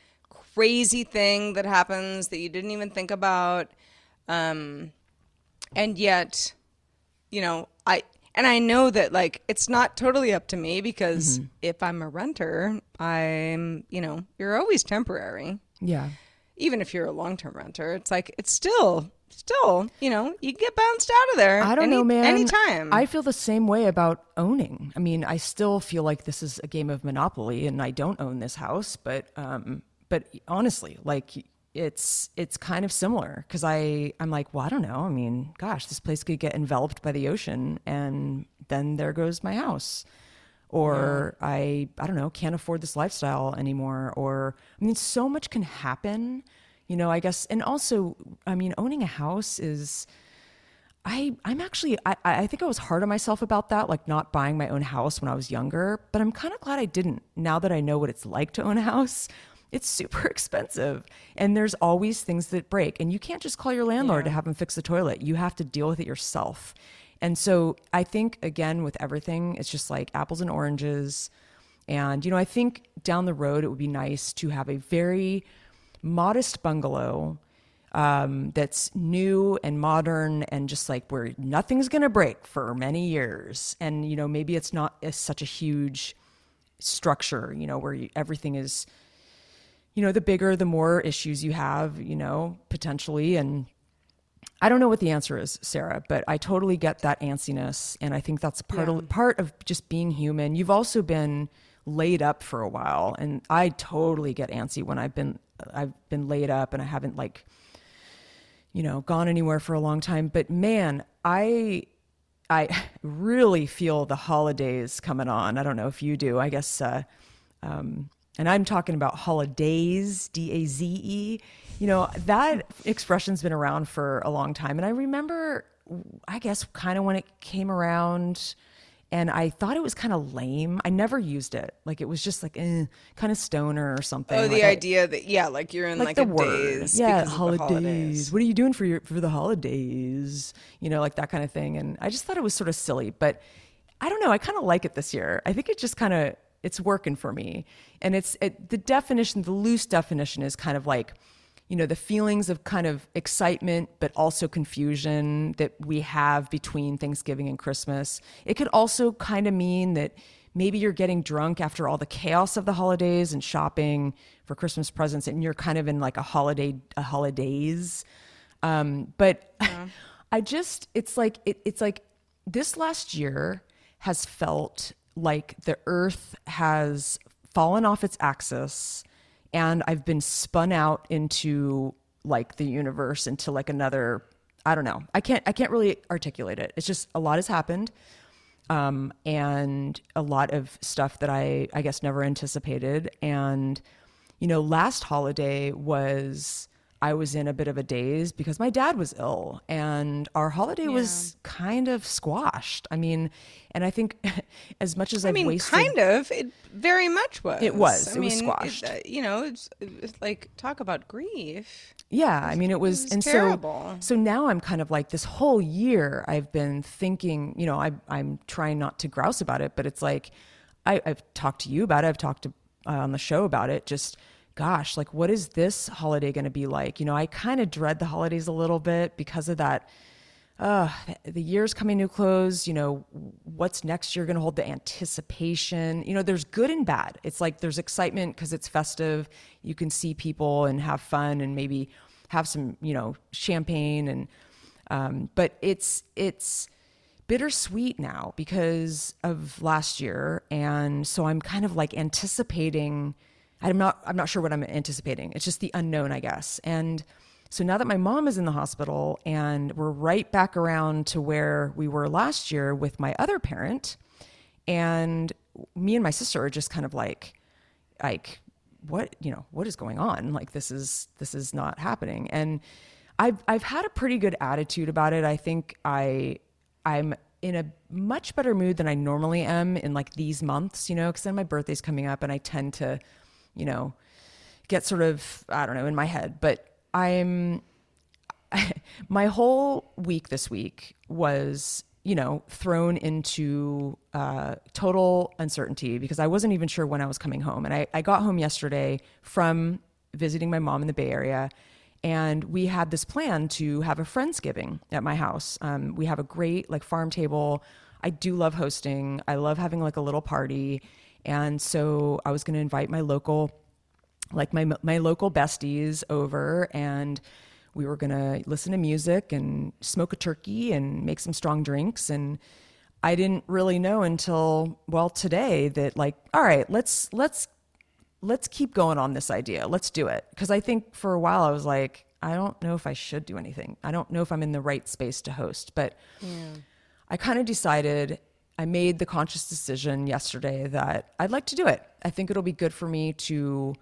crazy thing that happens that you didn't even think about. Um, and yet, you know, I, and I know that like it's not totally up to me because Mm-hmm. if I'm a renter, I'm, you know, you're always temporary. yeah. Even if you're a long term renter, it's like, it's still, still, you know, you get bounced out of there. I don't any- know, man. Anytime. I feel the same way about owning. I mean, I still feel like this is a game of Monopoly, and I don't own this house. But, um, but honestly, like it's it's kind of similar because I I'm like, well, I don't know. I mean, gosh, this place could get enveloped by the ocean, and then there goes my house. Or I I don't know, can't afford this lifestyle anymore or I mean so much can happen, you know, I guess and also I mean owning a house is I I'm actually I, I think I was hard on myself about that, like not buying my own house when I was younger. But I'm kind of glad I didn't. Now that I know what it's like to own a house, it's super expensive, and there's always things that break, and you can't just call your landlord to have him fix the toilet. You have to deal with it yourself. And so I think again with everything, it's just like apples and oranges. And you know, I think down the road it would be nice to have a very modest bungalow um, that's new and modern and just like where nothing's going to break for many years. And, you know, maybe it's not a, such a huge structure, you know, where you, everything is, you know, the bigger, the more issues you have, you know, potentially. And I don't know what the answer is, Sarah, but I totally get that antsiness. And I think that's part, of, part of just being human. You've also been laid up for a while. And I totally get antsy when I've been, I've been laid up and I haven't like, you know, gone anywhere for a long time. But man, I I really feel the holidays coming on. I don't know if you do. I guess, uh, um, and I'm talking about holidays, D A Z E. You know, that expression's been around for a long time. And I remember, I guess, kind of when it came around and I thought it was kind of lame. I never used it. Like it was just like eh, kind of stoner or something. Oh, the Like, I- idea that yeah, like you're in like, the a daze. yeah, because of the holidays. holidays. What are you doing for your for the holidays? You know, like that kind of thing. And I just thought it was sort of silly, but I don't know. I kind of like it this year. I think it just kind of it's working for me. And it's it, the definition, the loose definition is kind of like you know the feelings of kind of excitement but also confusion that we have between Thanksgiving and Christmas. It could also kind of mean that maybe you're getting drunk after all the chaos of the holidays and shopping for Christmas presents and you're kind of in like a holiday a holidays. Um, but I just it's like it, it's like this last year has felt like the earth has fallen off its axis and I've been spun out into like the universe into like another I don't know. I can't I can't really articulate it. It's just a lot has happened. Um, and a lot of stuff that I I guess never anticipated. And you know, last holiday was I was in a bit of a daze because my dad was ill and our holiday was kind of squashed. I mean, and I think as much as I I've mean, wasted kind of. It very much was. It was. I It was squashed. uh, you know, it's, it's like talk about grief. Yeah, I mean it was, was and terrible. so so now I'm kind of like this whole year I've been thinking, you know, I I'm trying not to grouse about it, but it's like I, I've talked to you about it, I've talked to uh, on the show about it. Just gosh, like what is this holiday going to be like? You know, I kind of dread the holidays a little bit because of that. Uh, the year's coming to close. You know, what's next year going to hold? The anticipation. You know, there's good and bad. It's like there's excitement because it's festive. You can see people and have fun and maybe have some, you know, champagne and. Um, but it's it's bittersweet now because of last year, and so I'm kind of like anticipating. I'm not I'm not sure what I'm anticipating. It's just the unknown, I guess. And so now that my mom is in the hospital and we're right back around to where we were last year with my other parent, and me and my sister are just kind of like, like, what you know, what is going on? Like this is this is not happening. And I've I've had a pretty good attitude about it. I think I I'm in a much better mood than I normally am in like these months, you know, because then my birthday's coming up and I tend to, you know, get sort of I don't know in my head. But I'm my whole week this week was you know thrown into uh, total uncertainty because i wasn't even sure when i was coming home. And I, I got home yesterday from visiting my mom in the bay area. And we had this plan to have a friendsgiving at my house. Um, we have a great like farm table. I do love hosting. I love having like a little party and so i was going to invite my local like my my local besties over and we were going to listen to music and smoke a turkey and make some strong drinks. And I didn't really know until well today that like all right let's let's let's keep going on this idea. Let's do it. Because I think for a while I was like I don't know if I should do anything. I don't know if I'm in the right space to host. But I kind of decided I made the conscious decision yesterday that I'd like to do it. I think it'll be good for me to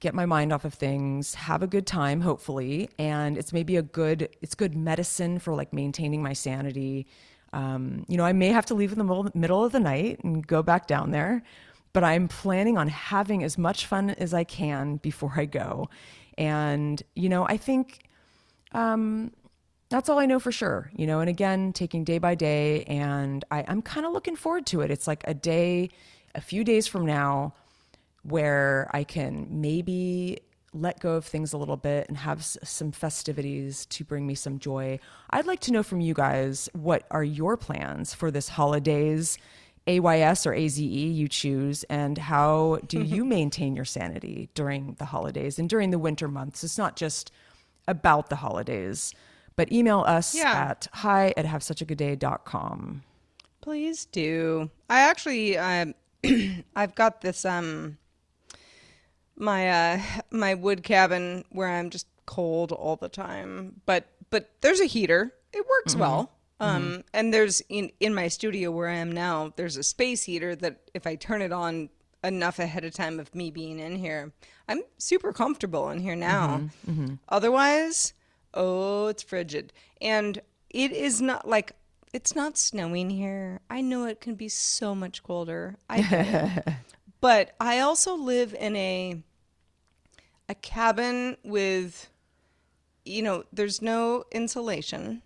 get my mind off of things, have a good time, hopefully, and it's maybe a good it's good medicine for like maintaining my sanity. Um, you know, I may have to leave in the middle, of the night and go back down there, but I'm planning on having as much fun as I can before I go. And you know, I think um, that's all I know for sure, you know. And again, taking day by day, and I, I'm kind of looking forward to it. It's like a day, a few days from now, where I can maybe let go of things a little bit and have s- some festivities to bring me some joy. I'd like to know from you guys what are your plans for this holidays, AYS or AZE you choose, and how do you maintain your sanity during the holidays and during the winter months? It's not just about the holidays, but email us Yeah. at hi at have such a good day.com. Please do. I actually, um, I've got this um, my uh, my wood cabin where I'm just cold all the time. But but there's a heater. It works well. Um, and there's in in my studio where I am now. There's a space heater that if I turn it on enough ahead of time of me being in here, I'm super comfortable in here now. Otherwise, oh, it's frigid. And it is not like it's not snowing here. I know it can be so much colder. I but I also live in a a cabin with you know, there's no insulation.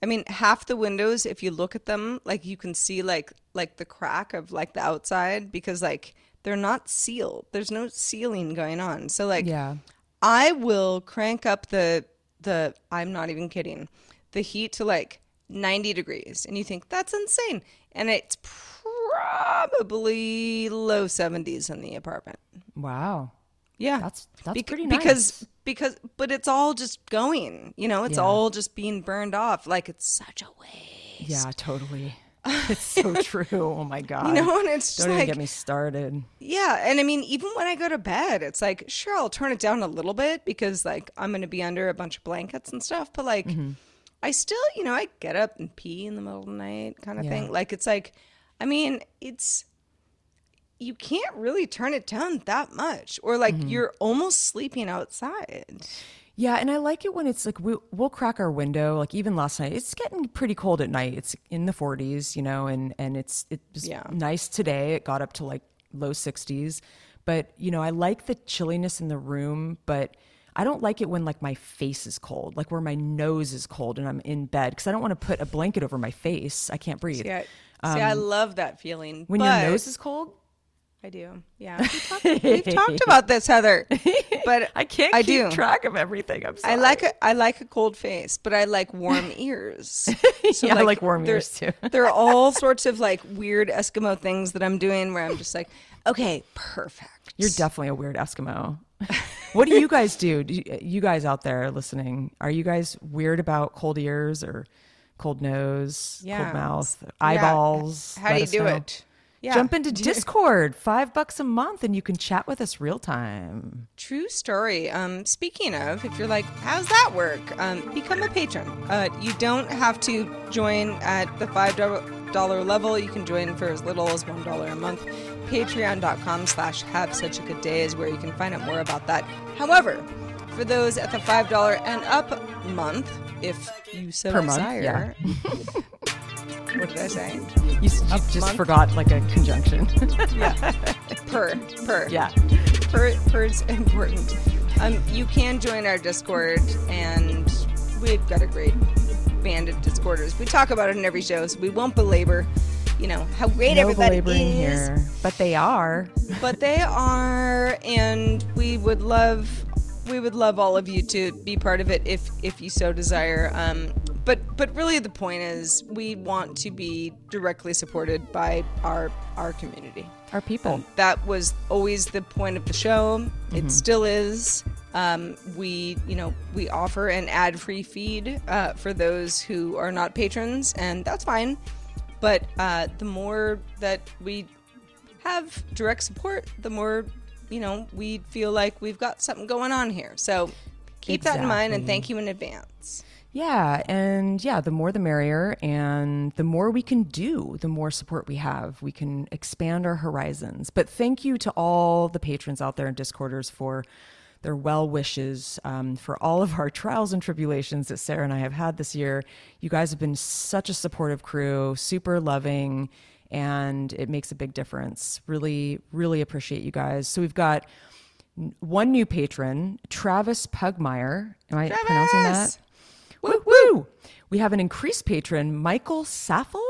I mean, half the windows if you look at them, like you can see like like the crack of like the outside because like they're not sealed. There's no sealing going on. So like Yeah. I will crank up the the I'm not even kidding. The heat to like 90 degrees and you think that's insane and it's probably low 70s in the apartment. Wow. Yeah. That's- that's Bec- pretty because nice. because but it's all just going, you know, it's Yeah. all just being burned off like it's such a waste. Yeah, totally. It's so true. Oh my god. You know, and it's just Don't even get me started. Yeah, and I mean, even when I go to bed, it's like, sure, I'll turn it down a little bit because, like, I'm going to be under a bunch of blankets and stuff. But like, Mm-hmm. I still, you know, I get up and pee in the middle of the night, kind of Yeah. thing. Like, it's like, I mean, it's you can't really turn it down that much, or like Mm-hmm. you're almost sleeping outside. Yeah, and I like it when it's like we, we'll crack our window. Like even last night, it's getting pretty cold at night. It's in the 40s, you know, and and it's it was Yeah. nice today. It got up to like low 60s, but you know, I like the chilliness in the room, but I don't like it when like my face is cold, like where my nose is cold and I'm in bed because I don't want to put a blanket over my face. I can't breathe. See, I, see, I love that feeling. Um, when your nose is cold, I do. Yeah, we talked, we've talked about this, Heather. But I can't I keep do. track of everything. I'm sorry. I like a I like a cold face, but I like warm ears. So Yeah, I like warm ears, too. there are all sorts of like weird Eskimo things that I'm doing where I'm just like, okay, perfect. You're definitely a weird Eskimo. what do you guys do? do you, you guys out there listening, are you guys weird about cold ears or cold nose, Yeah. cold mouth, Yeah. eyeballs? How do you do know. it? Yeah. Jump into Discord, five bucks a month, and you can chat with us real time. True story. Um, speaking of, if you're like, how's that work? Um, become a patron. Uh, you don't have to join at the five dollar level. You can join for as little as one dollar a month. Patreon.com slash have such a good day is where you can find out more about that. However, for those at the five dollar and up month, if you so Per month, desire. what did I say? You, you just forgot like a conjunction. Yeah. Per per yeah. per per's important. Um, you can join our Discord, and we've got a great band of Discorders. We talk about it in every show, so we won't belabor, you know, how great No everybody is. here, but they are. But they are, and we would love, we would love all of you to be part of it if if you so desire. Um, but but really, the point is, we want to be directly supported by our our community Our people. that was always the point of the show. It still is. Um, we, you know, we offer an ad-free feed uh, for those who are not patrons, and that's fine. But uh, the more that we have direct support, the more, you know, we feel like we've got something going on here. So keep that in mind, and thank you in advance. Yeah, and yeah, the more the merrier, and the more we can do, the more support we have. We can expand our horizons. But thank you to all the patrons out there and Discorders for their well wishes um, for all of our trials and tribulations that Sarah and I have had this year. You guys have been such a supportive crew, super loving, and it makes a big difference. Really, really appreciate you guys. So we've got one new patron, Travis Pugmire. Am I pronouncing that? Woo woo! We have an increased patron, Michael Saffel.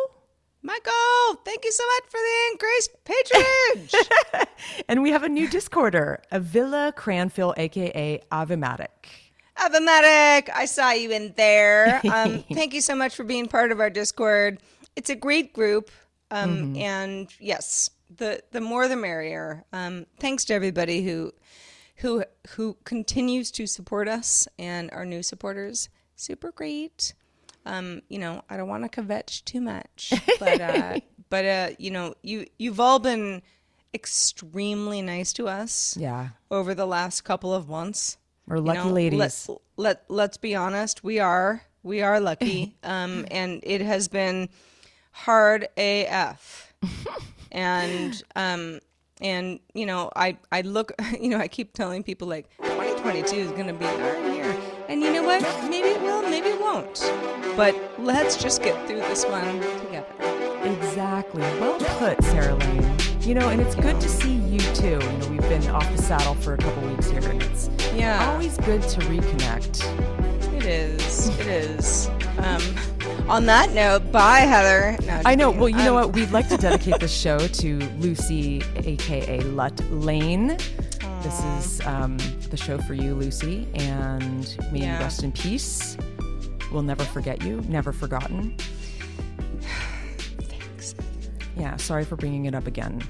Michael, thank you so much for the increased patronage. and we have a new Discorder, Avila Cranfield, aka Avematic. Avematic, I saw you in there. Um, thank you so much for being part of our Discord. It's a great group, um, mm-hmm. and yes, the the more the merrier. Um, thanks to everybody who who who continues to support us and our new supporters super great. Um, you know, I don't want to kvetch too much, but uh, but uh, you know, you you've all been extremely nice to us. Yeah. Over the last couple of months. We're lucky you know, ladies. Let, let let's be honest, we are we are lucky. um, and it has been hard AF. and um and you know, I I look, you know, I keep telling people like 2022 is going to be year and you know what? Maybe it will, maybe it won't. But let's just get through this one together. Exactly. Well put, Sarah Lane. You know, and it's good to see you too. You know, we've been off the saddle for a couple weeks here, and it's yeah always good to reconnect. It is. It is. Um, on that note, bye, Heather. No, I know. Well, you um, know what? We'd like to dedicate this show to Lucy, aka Lut Lane. This is um, the show for you, Lucy, and may yeah. you rest in peace. We'll never forget you, never forgotten. Thanks. Yeah, sorry for bringing it up again.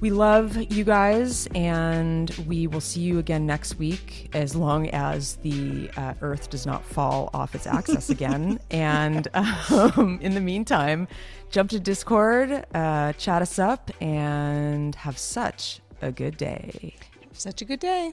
We love you guys, and we will see you again next week as long as the uh, Earth does not fall off its axis again. and um, in the meantime, jump to Discord, uh, chat us up, and have such a good day. Such a good day.